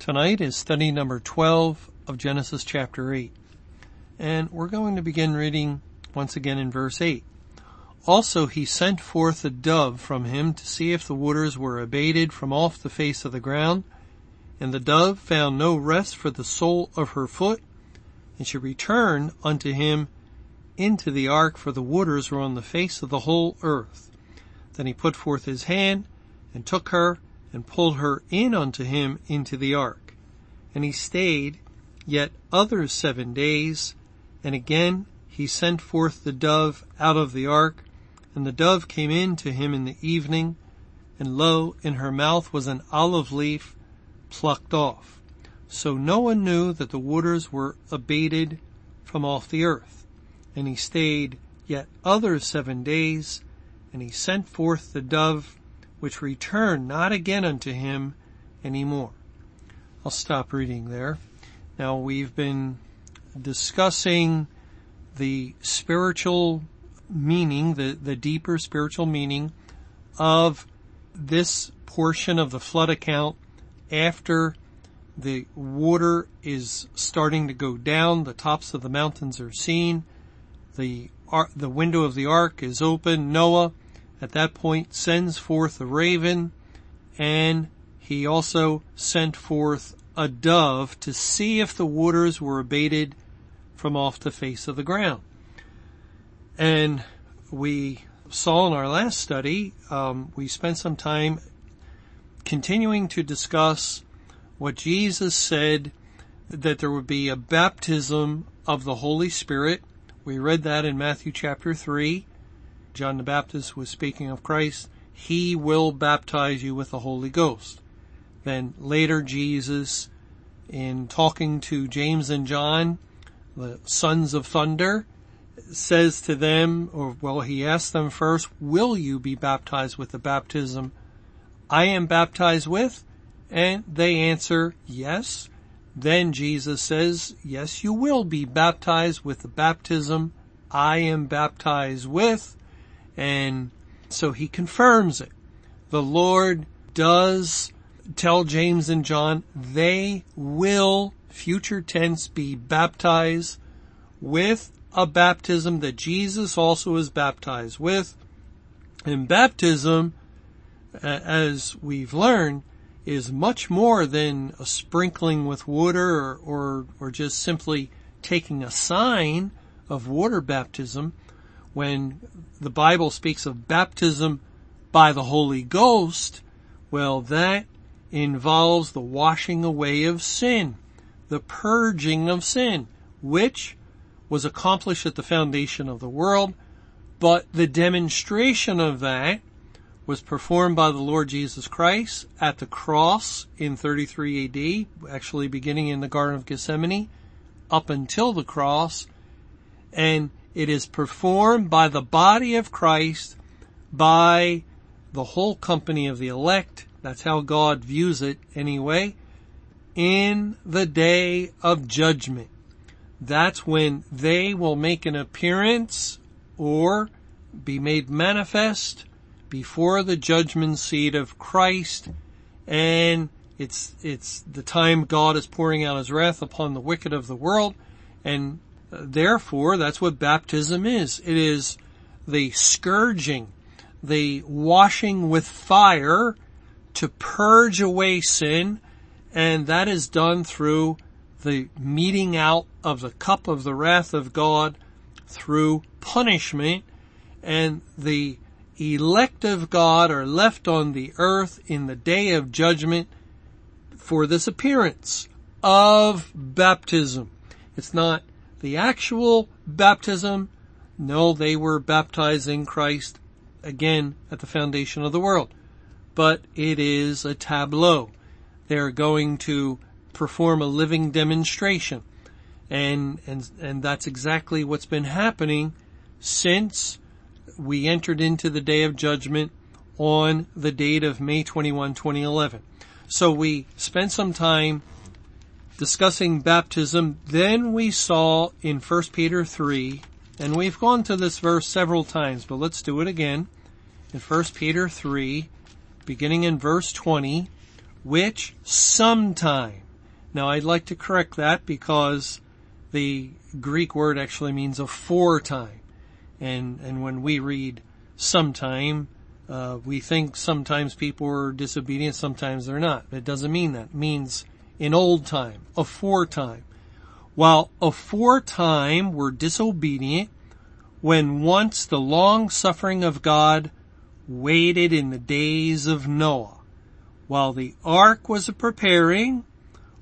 Tonight is study number 12 of Genesis chapter 8. And we're going to begin reading once again in verse 8. Also he sent forth a dove from him to see if the waters were abated from off the face of the ground. And the dove found no rest for the sole of her foot, and she returned unto him into the ark, for the waters were on the face of the whole earth. Then he put forth his hand and took her and pulled her in unto him into the ark. And he stayed yet other seven days, and again he sent forth the dove out of the ark, and the dove came in to him in the evening, and lo, in her mouth was an olive leaf plucked off. So Noah knew that the waters were abated from off the earth. And he stayed yet other seven days, and he sent forth the dove which return not again unto him any more. I'll stop reading there. Now we've been discussing the spiritual meaning, the, the deeper spiritual meaning of this portion of the flood account after the water is starting to go down, the tops of the mountains are seen, the, the window of the ark is open, Noah at that point sends forth a raven and he also sent forth a dove to see if the waters were abated from off the face of the ground. And we saw in our last study, um, we spent some time continuing to discuss what Jesus said that there would be a baptism of the Holy Spirit. We read that in Matthew chapter 3. John the Baptist was speaking of Christ, he will baptize you with the Holy Ghost. Then later Jesus, in talking to James and John, the sons of thunder, says to them, or well, he asks them first, will you be baptized with the baptism I am baptized with? And they answer, yes. Then Jesus says, yes, you will be baptized with the baptism I am baptized with. And so he confirms it. The Lord does tell James and John they will, future tense, be baptized with a baptism that Jesus also is baptized with. And baptism, as we've learned, is much more than a sprinkling with water or, or, or just simply taking a sign of water baptism when the Bible speaks of baptism by the Holy Ghost, well, that involves the washing away of sin, the purging of sin, which was accomplished at the foundation of the world, but the demonstration of that was performed by the Lord Jesus Christ at the cross in 33 AD, actually beginning in the Garden of Gethsemane, up until the cross, and it is performed by the body of Christ, by the whole company of the elect. That's how God views it anyway. In the day of judgment. That's when they will make an appearance or be made manifest before the judgment seat of Christ and it's, it's the time God is pouring out his wrath upon the wicked of the world and Therefore, that's what baptism is. It is the scourging, the washing with fire to purge away sin, and that is done through the meting out of the cup of the wrath of God through punishment, and the elect of God are left on the earth in the day of judgment for this appearance of baptism. It's not the actual baptism, no, they were baptizing Christ again at the foundation of the world. But it is a tableau. They're going to perform a living demonstration. And, and, and that's exactly what's been happening since we entered into the day of judgment on the date of May 21, 2011. So we spent some time discussing baptism. Then we saw in 1 Peter 3, and we've gone to this verse several times, but let's do it again. In 1 Peter 3, beginning in verse 20, which sometime. Now I'd like to correct that because the Greek word actually means aforetime. And, and when we read sometime, uh, we think sometimes people are disobedient, sometimes they're not. It doesn't mean that. It means in old time, aforetime. While aforetime were disobedient, when once the long suffering of God waited in the days of Noah, while the ark was a preparing,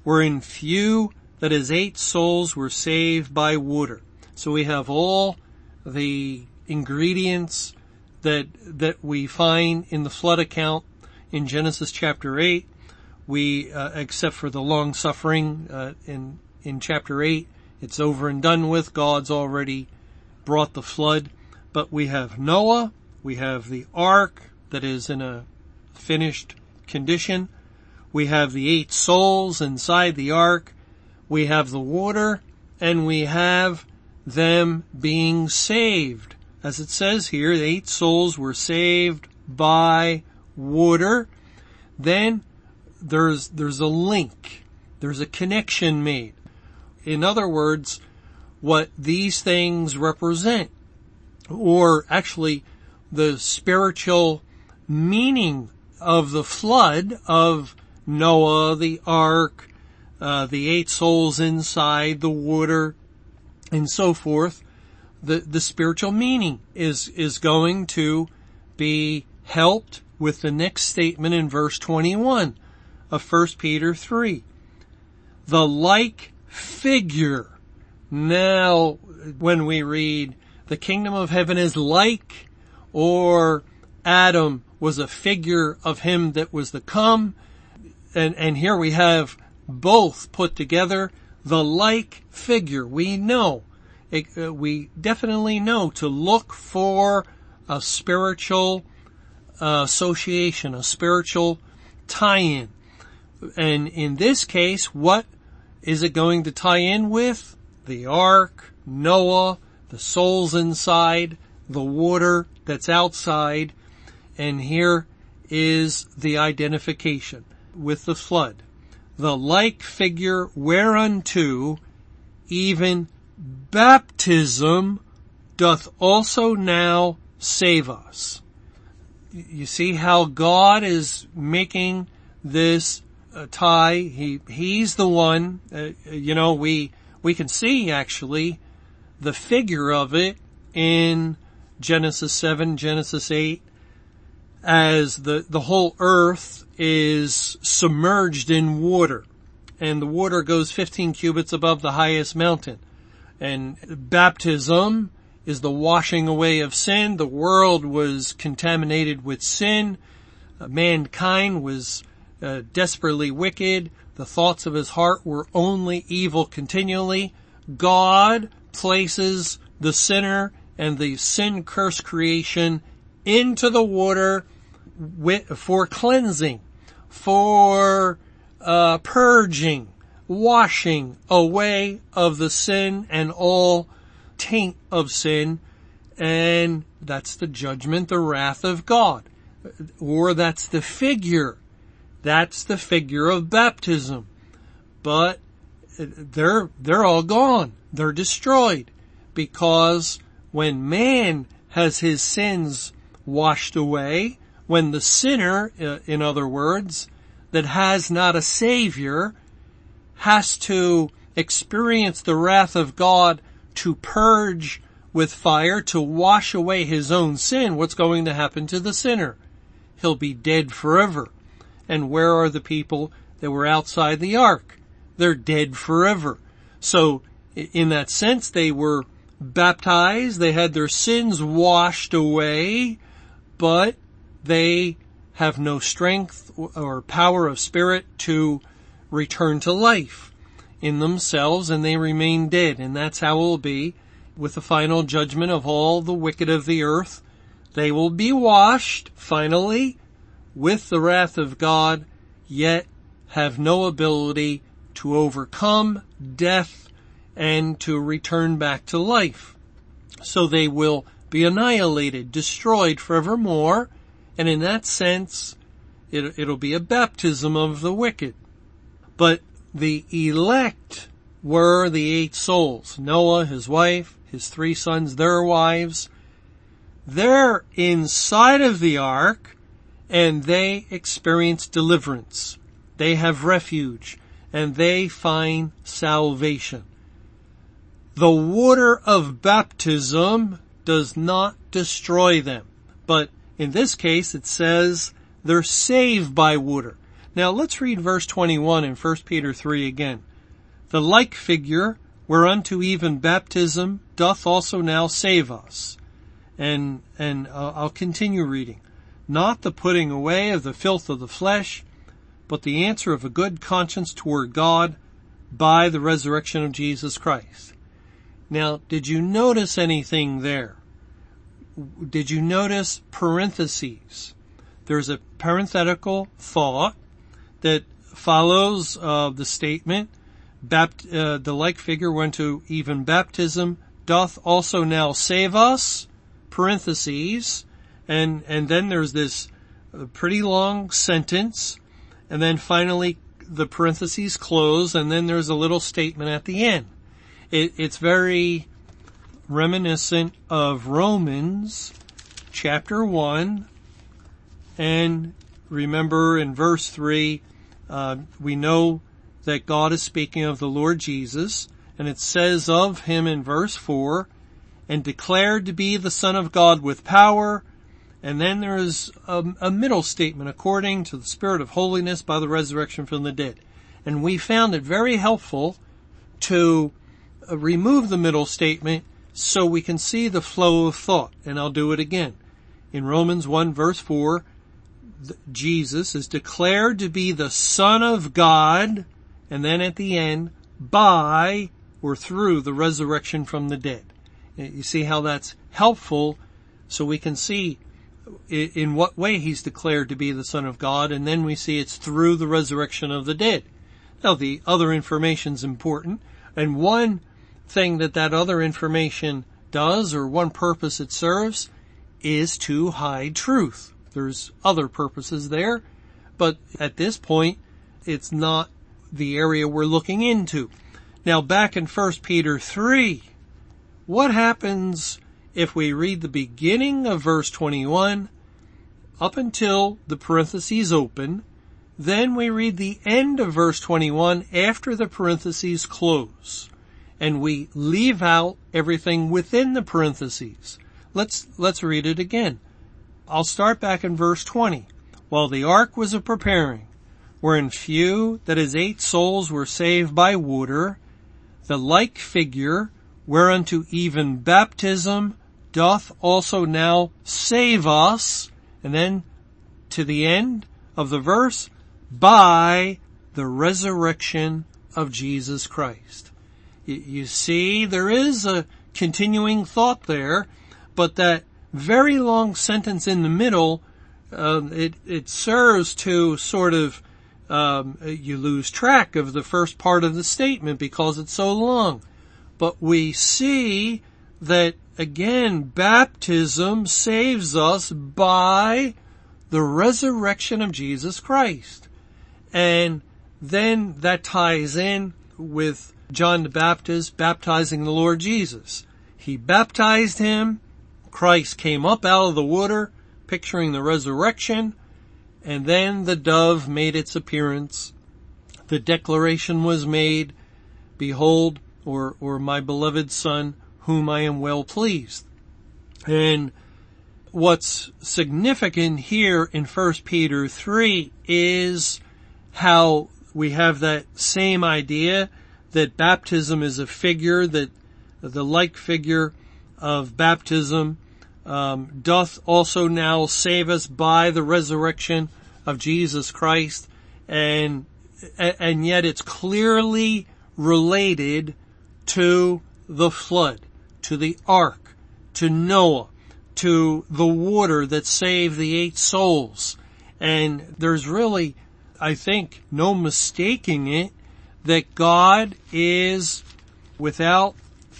wherein few, that is eight souls were saved by water. So we have all the ingredients that, that we find in the flood account in Genesis chapter 8. We, uh, except for the long suffering, uh, in, in chapter 8, it's over and done with. God's already brought the flood. But we have Noah, we have the ark that is in a finished condition. We have the eight souls inside the ark. We have the water and we have them being saved. As it says here, the eight souls were saved by water. Then there's, there's a link. There's a connection made. In other words, what these things represent, or actually the spiritual meaning of the flood of Noah, the ark, uh, the eight souls inside the water, and so forth, the, the spiritual meaning is, is going to be helped with the next statement in verse 21 of 1 Peter 3. The like figure. Now, when we read the kingdom of heaven is like, or Adam was a figure of him that was to come, and, and here we have both put together, the like figure. We know uh, we definitely know to look for a spiritual uh, association, a spiritual tie-in. And in this case, what is it going to tie in with? The ark, Noah, the souls inside, the water that's outside, and here is the identification with the flood. The like figure whereunto even baptism doth also now save us. You see how God is making this uh, tie. He, he's the one, uh, you know, we, we can see actually the figure of it in Genesis 7, Genesis 8, as the, the whole earth is submerged in water and the water goes 15 cubits above the highest mountain. And baptism is the washing away of sin. The world was contaminated with sin. Uh, mankind was uh, desperately wicked. The thoughts of his heart were only evil continually. God places the sinner and the sin cursed creation into the water with, for cleansing, for uh, purging, washing away of the sin and all taint of sin. And that's the judgment, the wrath of God. Or that's the figure. That's the figure of baptism. But they're, they're all gone. They're destroyed because when man has his sins washed away, when the sinner, uh, in other words, that has not a savior has to experience the wrath of God to purge with fire, to wash away his own sin, what's going to happen to the sinner? He'll be dead forever. And where are the people that were outside the ark? They're dead forever. So in that sense, they were baptized, they had their sins washed away, but they have no strength or power of spirit to return to life in themselves and they remain dead. And that's how it will be with the final judgment of all the wicked of the earth. They will be washed finally with the wrath of God, yet have no ability to overcome death and to return back to life. So they will be annihilated, destroyed forevermore, and in that sense, it, it'll be a baptism of the wicked. But the elect were the eight souls. Noah, his wife, his three sons, their wives. They're inside of the ark and they experience deliverance. They have refuge and they find salvation. The water of baptism does not destroy them, but in this case it says they're saved by water. Now let's read verse 21 in 1 Peter 3 again. The like figure whereunto even baptism doth also now save us. And, and uh, I'll continue reading. Not the putting away of the filth of the flesh, but the answer of a good conscience toward God by the resurrection of Jesus Christ. Now, did you notice anything there? Did you notice parentheses? There's a parenthetical thought that follows uh, the statement, Bapt- uh, the like figure went to even baptism doth also now save us, parentheses, and, and then there's this uh, pretty long sentence, and then finally the parentheses close, and then there's a little statement at the end. It, it's very reminiscent of Romans chapter 1, and remember in verse 3, uh, we know that God is speaking of the Lord Jesus, and it says of him in verse 4, and declared to be the Son of God with power, and then there is a, a, middle statement, according to the Spirit of holiness by the resurrection from the dead. And we found it very helpful to uh, remove the middle statement so we can see the flow of thought. And I'll do it again. In Romans 1 verse 4, Jesus is declared to be the Son of God, and then at the end, by or through the resurrection from the dead. You see how that's helpful so we can see in what way he's declared to be the Son of God, and then we see it's through the resurrection of the dead. Now the other information's important, and one thing that that other information does, or one purpose it serves, is to hide truth. There's other purposes there, but at this point, it's not the area we're looking into. Now back in 1 Peter 3, what happens if we read the beginning of verse 21 up until the parentheses open, then we read the end of verse 21 after the parentheses close and we leave out everything within the parentheses. Let's, let's read it again. I'll start back in verse 20. While the ark was a preparing, wherein few, that is eight souls were saved by water, the like figure, whereunto even baptism doth also now save us, and then to the end of the verse, by the resurrection of Jesus Christ. You see, there is a continuing thought there, but that very long sentence in the middle, uh, it, it serves to sort of, um, you lose track of the first part of the statement because it's so long. But we see that again, baptism saves us by the resurrection of Jesus Christ. And then that ties in with John the Baptist baptizing the Lord Jesus. He baptized him. Christ came up out of the water, picturing the resurrection. And then the dove made its appearance. The declaration was made, behold, or, or my beloved son, whom I am well pleased. And what's significant here in 1 Peter 3 is how we have that same idea that baptism is a figure that the like figure of baptism um, doth also now save us by the resurrection of Jesus Christ. And and yet it's clearly related to the flood, to the ark, to Noah, to the water that saved the eight souls. And there's really, I think, no mistaking it that God is without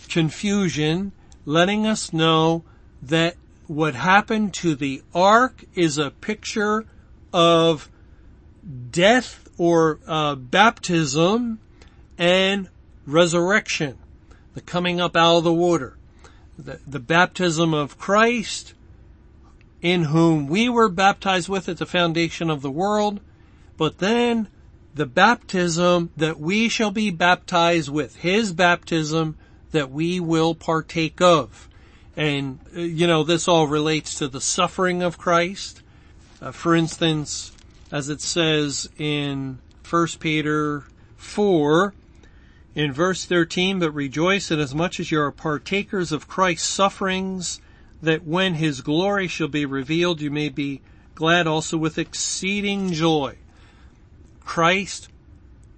confusion letting us know that what happened to the ark is a picture of death or uh, baptism and resurrection, the coming up out of the water, the, the baptism of Christ, in whom we were baptized with at the foundation of the world, but then the baptism that we shall be baptized with, His baptism that we will partake of. And, uh, you know, this all relates to the suffering of Christ. Uh, for instance, as it says in 1 Peter 4, in verse 13, but rejoice inasmuch as you are partakers of Christ's sufferings, that when his glory shall be revealed, you may be glad also with exceeding joy. Christ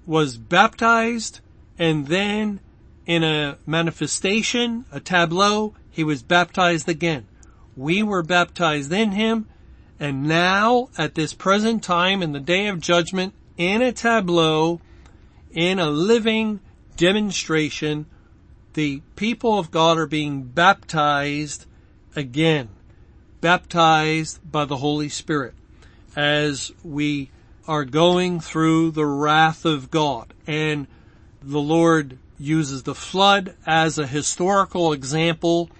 was baptized and then in a manifestation, a tableau, he was baptized again. We were baptized in him and now at this present time in the day of judgment in a tableau, in a living demonstration, the people of God are being baptized again, baptized by the Holy Spirit as we are going through the wrath of God. And the Lord uses the flood as a historical example,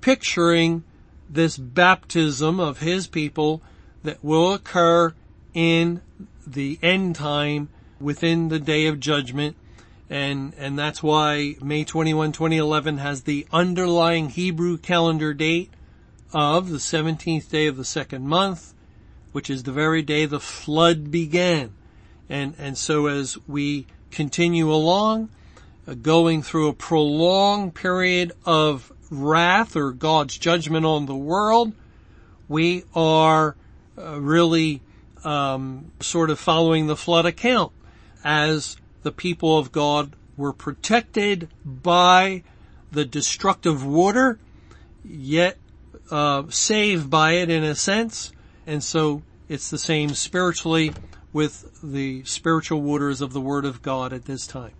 picturing this baptism of His people that will occur in the end time within the day of judgment. And, and that's why May 21, 2011 has the underlying Hebrew calendar date of the 17th day of the second month, which is the very day the flood began. And, and so as we continue along, uh, going through a prolonged period of wrath or God's judgment on the world, we are uh, really um, sort of following the flood account as the people of God were protected by the destructive water, yet uh, saved by it in a sense. And so it's the same spiritually with the spiritual waters of the Word of God at this time.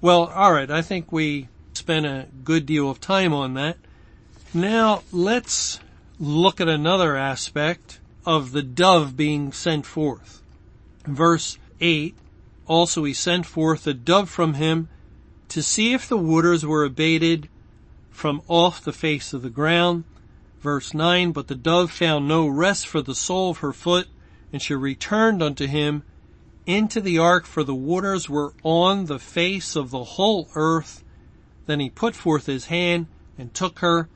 Well, alright, I think we spent a good deal of time on that. Now let's look at another aspect of the dove being sent forth. Verse 8, also he sent forth a dove from him to see if the waters were abated from off the face of the ground. Verse 9, but the dove found no rest for the sole of her foot, and she returned unto him into the ark, for the waters were on the face of the whole earth. Then he put forth his hand and took her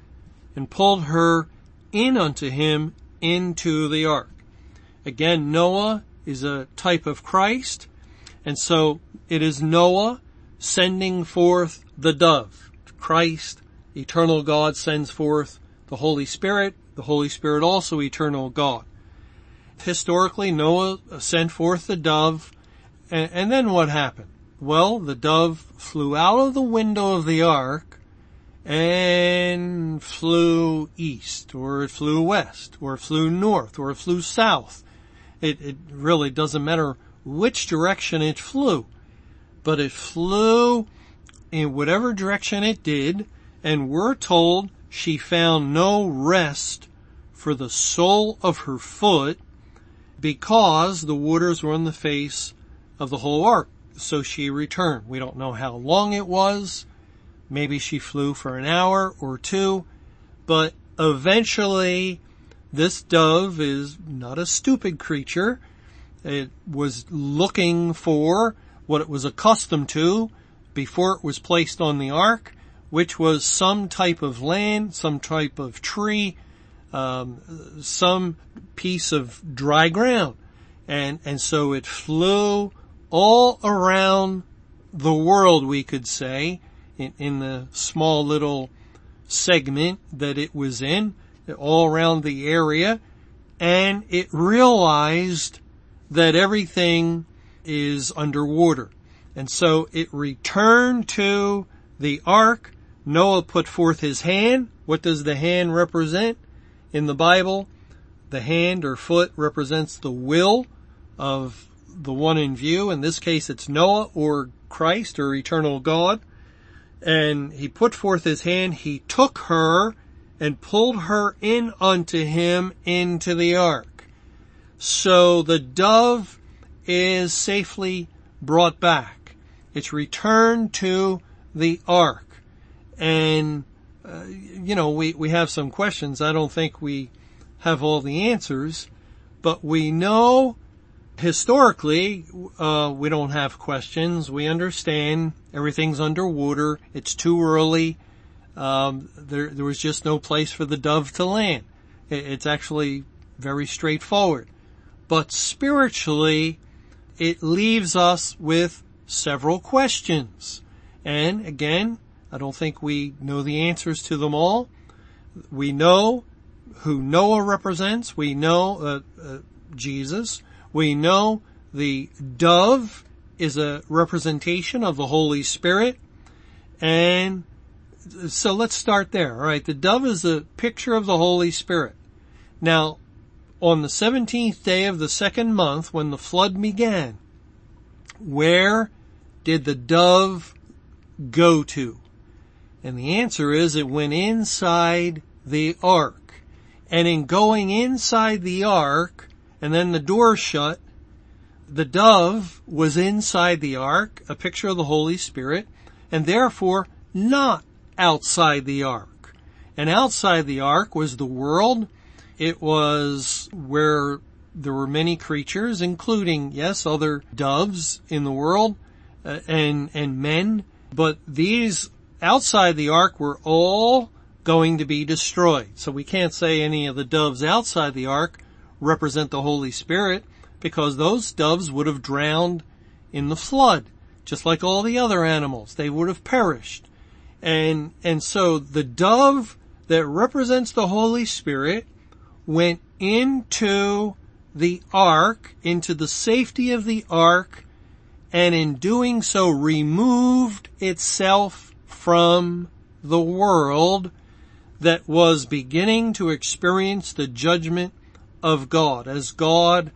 and pulled her in unto him into the ark. Again, Noah is a type of Christ, and so it is Noah sending forth the dove. Christ, eternal God, sends forth the Holy Spirit, the Holy Spirit also eternal God. Historically, Noah sent forth the dove, and, and then what happened? Well, the dove flew out of the window of the ark and flew east, or it flew west, or it flew north, or it flew south. It, it really doesn't matter which direction it flew, but it flew in whatever direction it did, and we're told she found no rest for the sole of her foot because the waters were on the face of the whole ark. So she returned. We don't know how long it was. Maybe she flew for an hour or two, but eventually this dove is not a stupid creature. It was looking for what it was accustomed to before it was placed on the ark, which was some type of land, some type of tree, um, some piece of dry ground. And, and so it flew all around the world, we could say, in, in the small little segment that it was in, all around the area, and it realized that everything is underwater. And so it returned to the ark. Noah put forth his hand. What does the hand represent in the Bible? The hand or foot represents the will of the one in view. In this case, it's Noah or Christ or eternal God. And he put forth his hand. He took her and pulled her in unto him into the ark. So the dove is safely brought back. It's returned to the ark. And, uh, you know, we, we have some questions. I don't think we have all the answers, but we know historically, uh, we don't have questions. We understand everything's underwater. It's too early. Um, there, there was just no place for the dove to land. It, it's actually very straightforward. But spiritually, it leaves us with several questions. And again, I don't think we know the answers to them all. We know who Noah represents. We know uh, uh, Jesus. We know the dove is a representation of the Holy Spirit. And so let's start there. All right. The dove is a picture of the Holy Spirit. Now, on the 17th day of the second month, when the flood began, where did the dove go to? And the answer is it went inside the ark. And in going inside the ark, and then the door shut. The dove was inside the ark, a picture of the Holy Spirit, and therefore not outside the ark. And outside the ark was the world. It was where there were many creatures, including, yes, other doves in the world, uh, and, and men. But these outside the ark were all going to be destroyed. So we can't say any of the doves outside the ark represent the Holy Spirit because those doves would have drowned in the flood, just like all the other animals. They would have perished. And, and so the dove that represents the Holy Spirit went into the ark, into the safety of the ark, and in doing so removed itself from the world that was beginning to experience the judgment of God. As God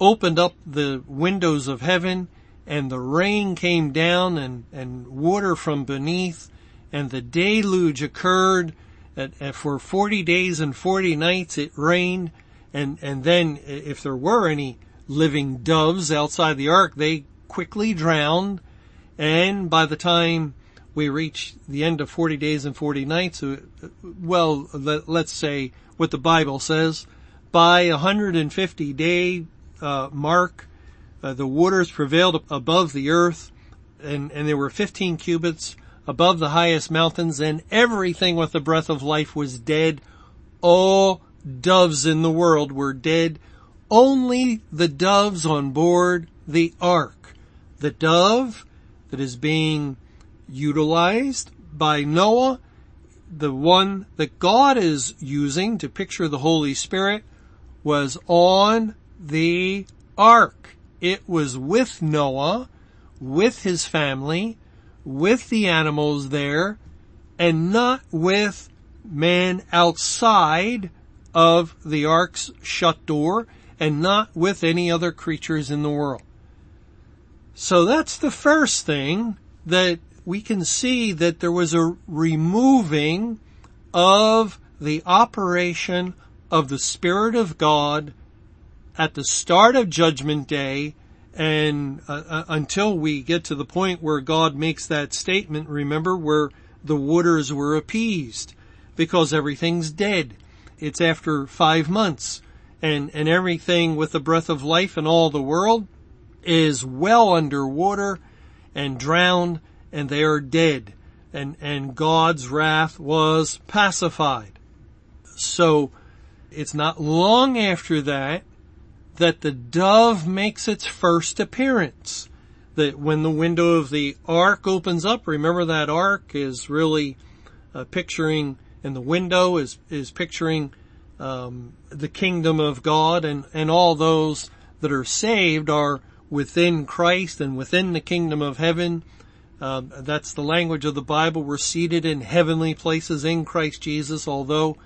opened up the windows of heaven and the rain came down and, and water from beneath and the deluge occurred for 40 days and 40 nights it rained and, and then if there were any living doves outside the ark, they quickly drowned. And by the time we reach the end of 40 days and 40 nights, uh, well, let, us say what the Bible says, by 150 day uh, mark, uh, the waters prevailed above the earth, and, and there were 15 cubits above the highest mountains, and everything with the breath of life was dead. All doves in the world were dead. Only the doves on board the ark. The dove that is being utilized by Noah, the one that God is using to picture the Holy Spirit, was on the ark. It was with Noah, with his family, with the animals there, and not with man outside of the ark's shut door, and not with any other creatures in the world. So that's the first thing that we can see that there was a removing of the operation of the Spirit of God at the start of Judgment Day and uh, uh, until we get to the point where God makes that statement, remember where the waters were appeased because everything's dead. It's after five months and, and everything with the breath of life in all the world is well underwater and drowned and they are dead and, and God's wrath was pacified. So it's not long after that that the dove makes its first appearance. That when the window of the ark opens up, remember that ark is really uh, picturing, and the window is is picturing um, the kingdom of God, and and all those that are saved are within Christ and within the kingdom of heaven. Um, that's the language of the Bible. We're seated in heavenly places in Christ Jesus, although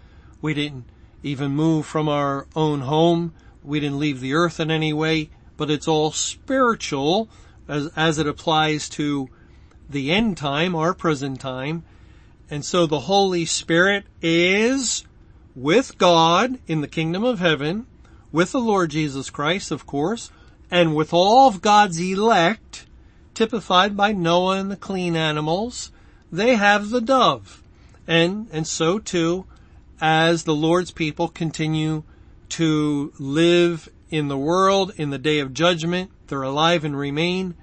we didn't even move from our own home. We didn't leave the earth in any way, but it's all spiritual as, as it applies to the end time, our present time. And so the Holy Spirit is with God in the kingdom of heaven, with the Lord Jesus Christ, of course, and with all of God's elect, typified by Noah and the clean animals, they have the dove. And, and so too, as the Lord's people continue to live in the world in the day of judgment, they're alive and remain,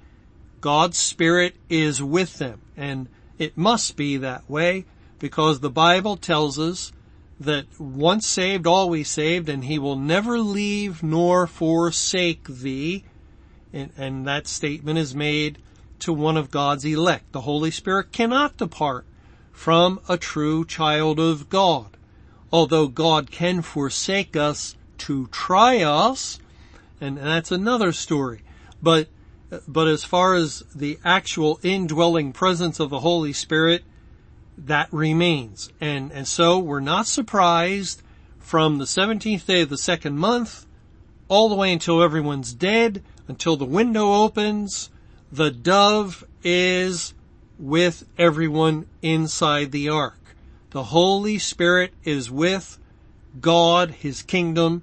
God's Spirit is with them. And it must be that way because the Bible tells us that once saved, always saved, and he will never leave nor forsake thee. And, and, that statement is made to one of God's elect. The Holy Spirit cannot depart from a true child of God. Although God can forsake us to try us, and that's another story. But, but as far as the actual indwelling presence of the Holy Spirit, that remains. And, and so we're not surprised from the 17th day of the second month all the way until everyone's dead, until the window opens, the dove is with everyone inside the ark. The Holy Spirit is with God, His kingdom,